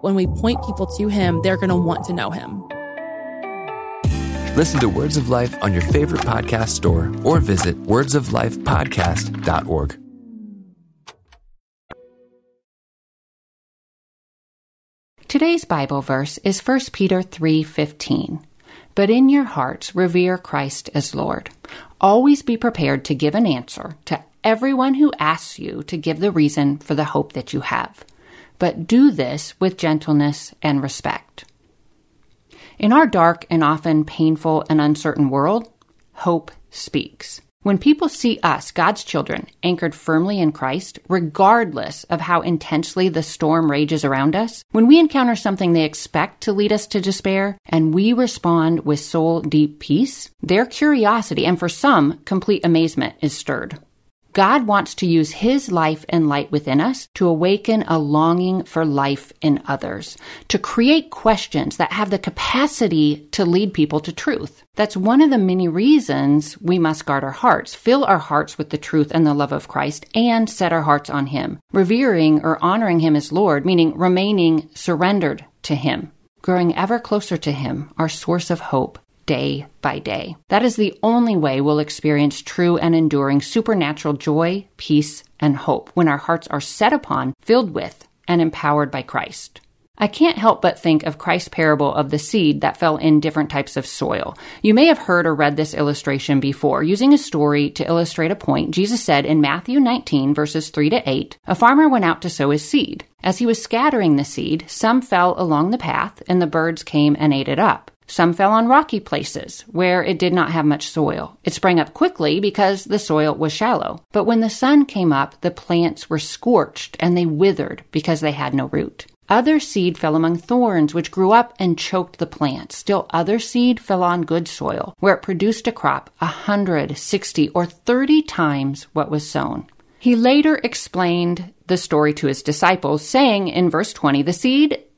When we point people to him, they're going to want to know him. Listen to Words of Life on your favorite podcast store or visit wordsoflifepodcast.org. Today's Bible verse is 1 Peter 3:15. But in your hearts revere Christ as Lord. Always be prepared to give an answer to everyone who asks you to give the reason for the hope that you have. But do this with gentleness and respect. In our dark and often painful and uncertain world, hope speaks. When people see us, God's children, anchored firmly in Christ, regardless of how intensely the storm rages around us, when we encounter something they expect to lead us to despair, and we respond with soul deep peace, their curiosity and for some, complete amazement is stirred. God wants to use His life and light within us to awaken a longing for life in others, to create questions that have the capacity to lead people to truth. That's one of the many reasons we must guard our hearts, fill our hearts with the truth and the love of Christ, and set our hearts on Him, revering or honoring Him as Lord, meaning remaining surrendered to Him, growing ever closer to Him, our source of hope day by day. That is the only way we'll experience true and enduring supernatural joy, peace, and hope when our hearts are set upon, filled with, and empowered by Christ. I can't help but think of Christ's parable of the seed that fell in different types of soil. You may have heard or read this illustration before. Using a story to illustrate a point, Jesus said in Matthew 19, verses 3 to 8, a farmer went out to sow his seed. As he was scattering the seed, some fell along the path, and the birds came and ate it up. Some fell on rocky places where it did not have much soil. It sprang up quickly because the soil was shallow. But when the sun came up, the plants were scorched and they withered because they had no root. Other seed fell among thorns, which grew up and choked the plant. Still other seed fell on good soil, where it produced a crop a hundred, sixty, or thirty times what was sown. He later explained the story to his disciples, saying in verse 20, The seed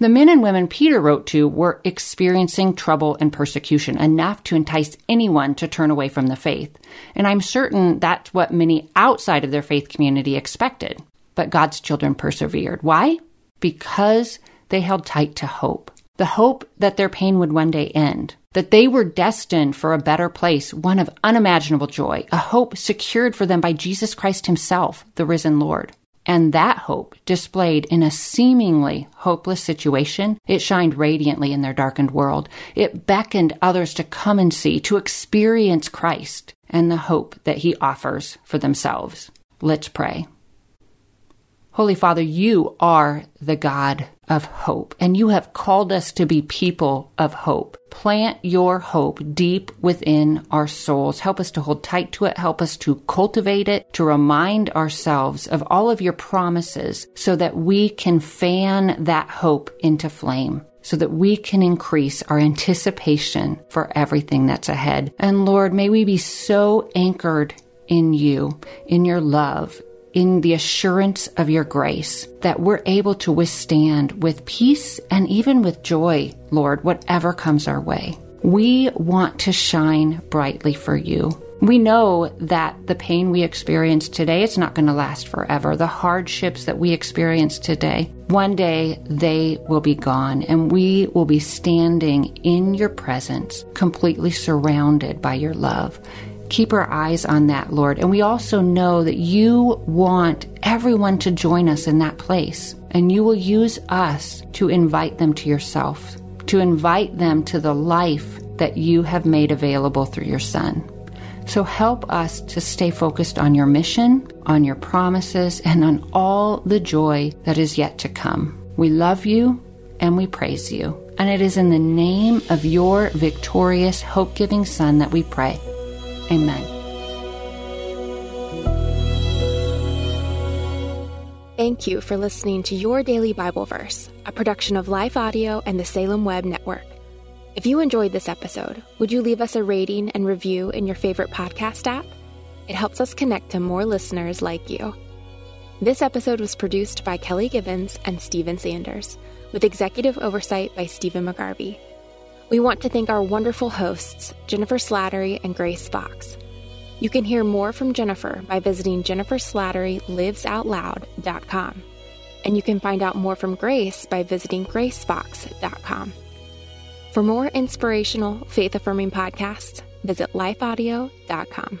The men and women Peter wrote to were experiencing trouble and persecution enough to entice anyone to turn away from the faith. And I'm certain that's what many outside of their faith community expected. But God's children persevered. Why? Because they held tight to hope. The hope that their pain would one day end, that they were destined for a better place, one of unimaginable joy, a hope secured for them by Jesus Christ Himself, the risen Lord. And that hope, displayed in a seemingly hopeless situation, it shined radiantly in their darkened world. It beckoned others to come and see, to experience Christ and the hope that he offers for themselves. Let's pray. Holy Father, you are the God of hope, and you have called us to be people of hope. Plant your hope deep within our souls. Help us to hold tight to it. Help us to cultivate it, to remind ourselves of all of your promises so that we can fan that hope into flame so that we can increase our anticipation for everything that's ahead. And Lord, may we be so anchored in you, in your love, in the assurance of your grace that we're able to withstand with peace and even with joy, Lord, whatever comes our way. We want to shine brightly for you. We know that the pain we experience today, it's not going to last forever. The hardships that we experience today, one day they will be gone and we will be standing in your presence, completely surrounded by your love. Keep our eyes on that, Lord. And we also know that you want everyone to join us in that place. And you will use us to invite them to yourself, to invite them to the life that you have made available through your Son. So help us to stay focused on your mission, on your promises, and on all the joy that is yet to come. We love you and we praise you. And it is in the name of your victorious, hope giving Son that we pray. Amen. Thank you for listening to Your Daily Bible Verse, a production of Life Audio and the Salem Web Network. If you enjoyed this episode, would you leave us a rating and review in your favorite podcast app? It helps us connect to more listeners like you. This episode was produced by Kelly Gibbons and Stephen Sanders, with executive oversight by Stephen McGarvey. We want to thank our wonderful hosts, Jennifer Slattery and Grace Fox. You can hear more from Jennifer by visiting jenniferslatterylivesoutloud.com. And you can find out more from Grace by visiting gracefox.com. For more inspirational, faith affirming podcasts, visit lifeaudio.com.